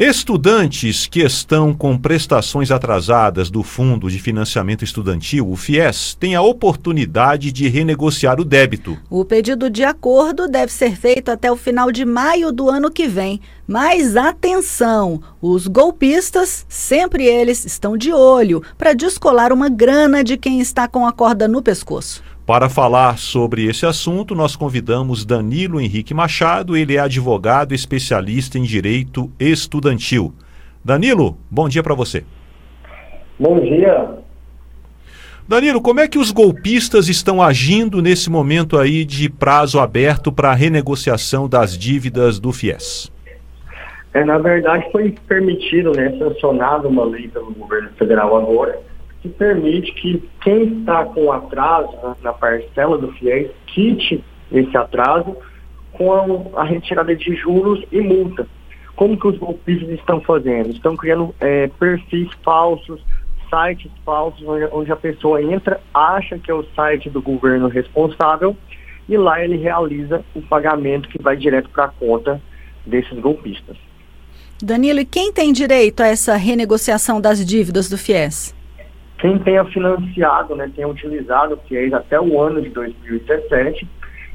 Estudantes que estão com prestações atrasadas do Fundo de Financiamento Estudantil, o FIES, têm a oportunidade de renegociar o débito. O pedido de acordo deve ser feito até o final de maio do ano que vem. Mas atenção, os golpistas, sempre eles, estão de olho para descolar uma grana de quem está com a corda no pescoço. Para falar sobre esse assunto, nós convidamos Danilo Henrique Machado, ele é advogado especialista em direito estudantil. Danilo, bom dia para você. Bom dia. Danilo, como é que os golpistas estão agindo nesse momento aí de prazo aberto para a renegociação das dívidas do FIES? É, na verdade, foi permitido, né, sancionado uma lei pelo governo federal agora, que permite que quem está com atraso na parcela do FIES quite esse atraso com a retirada de juros e multa. Como que os golpistas estão fazendo? Estão criando é, perfis falsos, sites falsos, onde a pessoa entra, acha que é o site do governo responsável e lá ele realiza o pagamento que vai direto para a conta desses golpistas. Danilo, e quem tem direito a essa renegociação das dívidas do FIES? Quem tenha financiado, né, tenha utilizado o FIES até o ano de 2017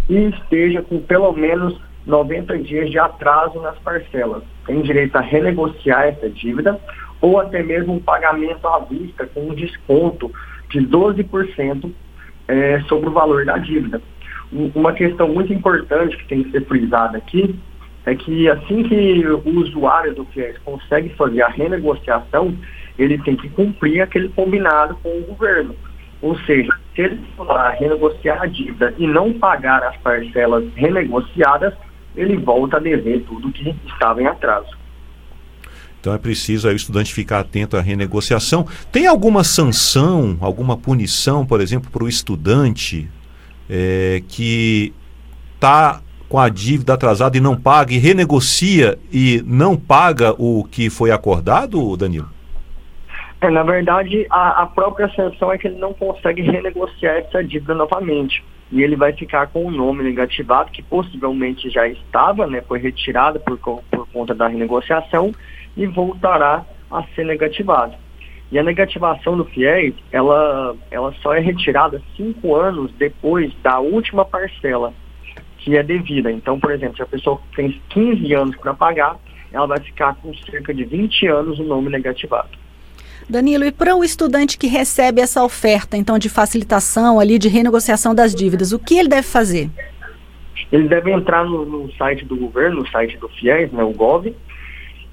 e esteja com pelo menos 90 dias de atraso nas parcelas. Tem direito a renegociar essa dívida ou até mesmo um pagamento à vista com um desconto de 12% é, sobre o valor da dívida. Uma questão muito importante que tem que ser frisada aqui é que assim que o usuário do FIES consegue fazer a renegociação, ele tem que cumprir aquele combinado com o governo. Ou seja, se ele for lá renegociar a dívida e não pagar as parcelas renegociadas, ele volta a dever tudo que estava em atraso. Então é preciso aí o estudante ficar atento à renegociação. Tem alguma sanção, alguma punição, por exemplo, para o estudante é, que está com a dívida atrasada e não paga e renegocia e não paga o que foi acordado, Danilo? É, na verdade, a, a, própria sanção é que ele não consegue renegociar essa dívida novamente. E ele vai ficar com o nome negativado, que possivelmente já estava, né, foi retirado por, por conta da renegociação, e voltará a ser negativado. E a negativação do FIES, ela, ela só é retirada cinco anos depois da última parcela que é devida. Então, por exemplo, se a pessoa tem 15 anos para pagar, ela vai ficar com cerca de 20 anos o nome negativado. Danilo, e para o estudante que recebe essa oferta, então, de facilitação ali, de renegociação das dívidas, o que ele deve fazer? Ele deve entrar no, no site do governo, no site do FIES, né, o GOV,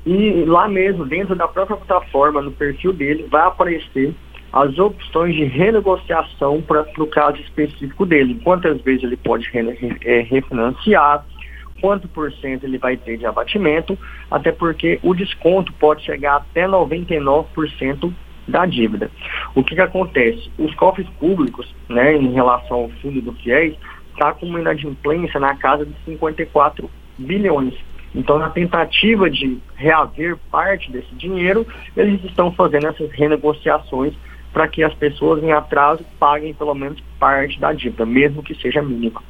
e lá mesmo, dentro da própria plataforma, no perfil dele, vai aparecer as opções de renegociação para o caso específico dele. Quantas vezes ele pode re, é, refinanciar, quanto por cento ele vai ter de abatimento, até porque o desconto pode chegar até 99% da dívida. O que, que acontece? Os cofres públicos, né, em relação ao fundo do FIES, está com uma inadimplência na casa de 54 bilhões. Então, na tentativa de reaver parte desse dinheiro, eles estão fazendo essas renegociações para que as pessoas em atraso paguem pelo menos parte da dívida, mesmo que seja mínima.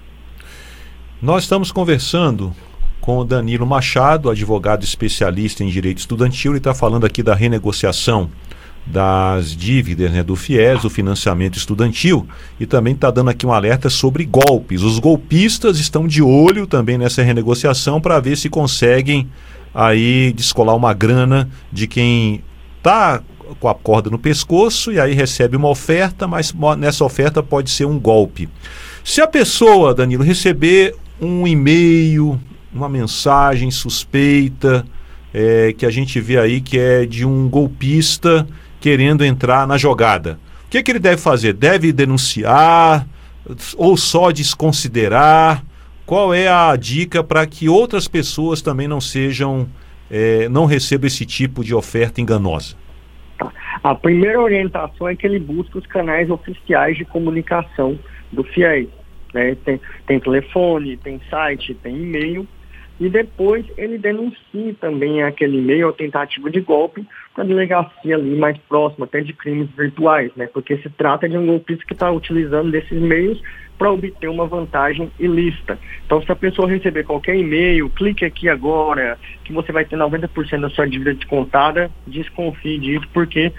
Nós estamos conversando com o Danilo Machado, advogado especialista em direito estudantil, ele está falando aqui da renegociação das dívidas né, do FIES, o financiamento estudantil, e também está dando aqui um alerta sobre golpes. Os golpistas estão de olho também nessa renegociação para ver se conseguem aí descolar uma grana de quem está com a corda no pescoço e aí recebe uma oferta, mas nessa oferta pode ser um golpe. Se a pessoa, Danilo, receber um e-mail, uma mensagem suspeita é, que a gente vê aí que é de um golpista querendo entrar na jogada. O que, é que ele deve fazer? Deve denunciar ou só desconsiderar? Qual é a dica para que outras pessoas também não sejam, é, não recebam esse tipo de oferta enganosa? A primeira orientação é que ele busque os canais oficiais de comunicação do FIES. Né? Tem, tem telefone, tem site, tem e-mail, e depois ele denuncie também aquele e-mail ou tentativa de golpe para a delegacia ali mais próxima, até de crimes virtuais, né? Porque se trata de um golpista que está utilizando desses meios para obter uma vantagem ilícita. Então, se a pessoa receber qualquer e-mail, clique aqui agora, que você vai ter 90% da sua dívida descontada, desconfie disso, porque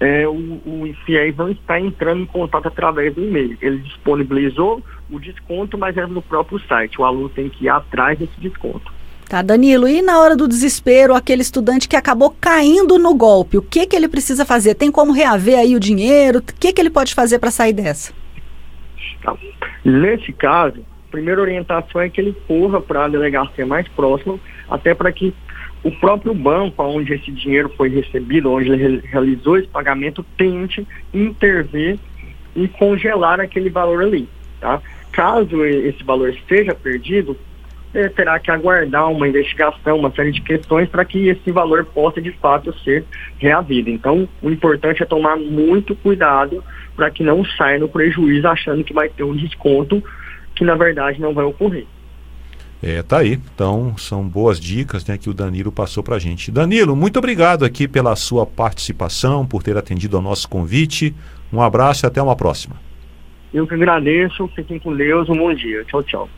é, o, o FIES não está entrando em contato através do e-mail. Ele disponibilizou o desconto, mas é no próprio site. O aluno tem que ir atrás desse desconto. Tá, Danilo, e na hora do desespero, aquele estudante que acabou caindo no golpe, o que que ele precisa fazer? Tem como reaver aí o dinheiro? O que que ele pode fazer para sair dessa? Tá. Nesse caso, a primeira orientação é que ele corra para a delegacia mais próxima, até para que o próprio banco onde esse dinheiro foi recebido, onde ele realizou esse pagamento, tente intervir e congelar aquele valor ali. Tá? Caso esse valor esteja perdido, é, terá que aguardar uma investigação, uma série de questões para que esse valor possa de fato ser reavido. Então, o importante é tomar muito cuidado para que não saia no prejuízo achando que vai ter um desconto que na verdade não vai ocorrer. É, tá aí. Então, são boas dicas né, que o Danilo passou para a gente. Danilo, muito obrigado aqui pela sua participação, por ter atendido ao nosso convite. Um abraço e até uma próxima. Eu que agradeço. Fiquem com Deus. Um bom dia. Tchau, tchau.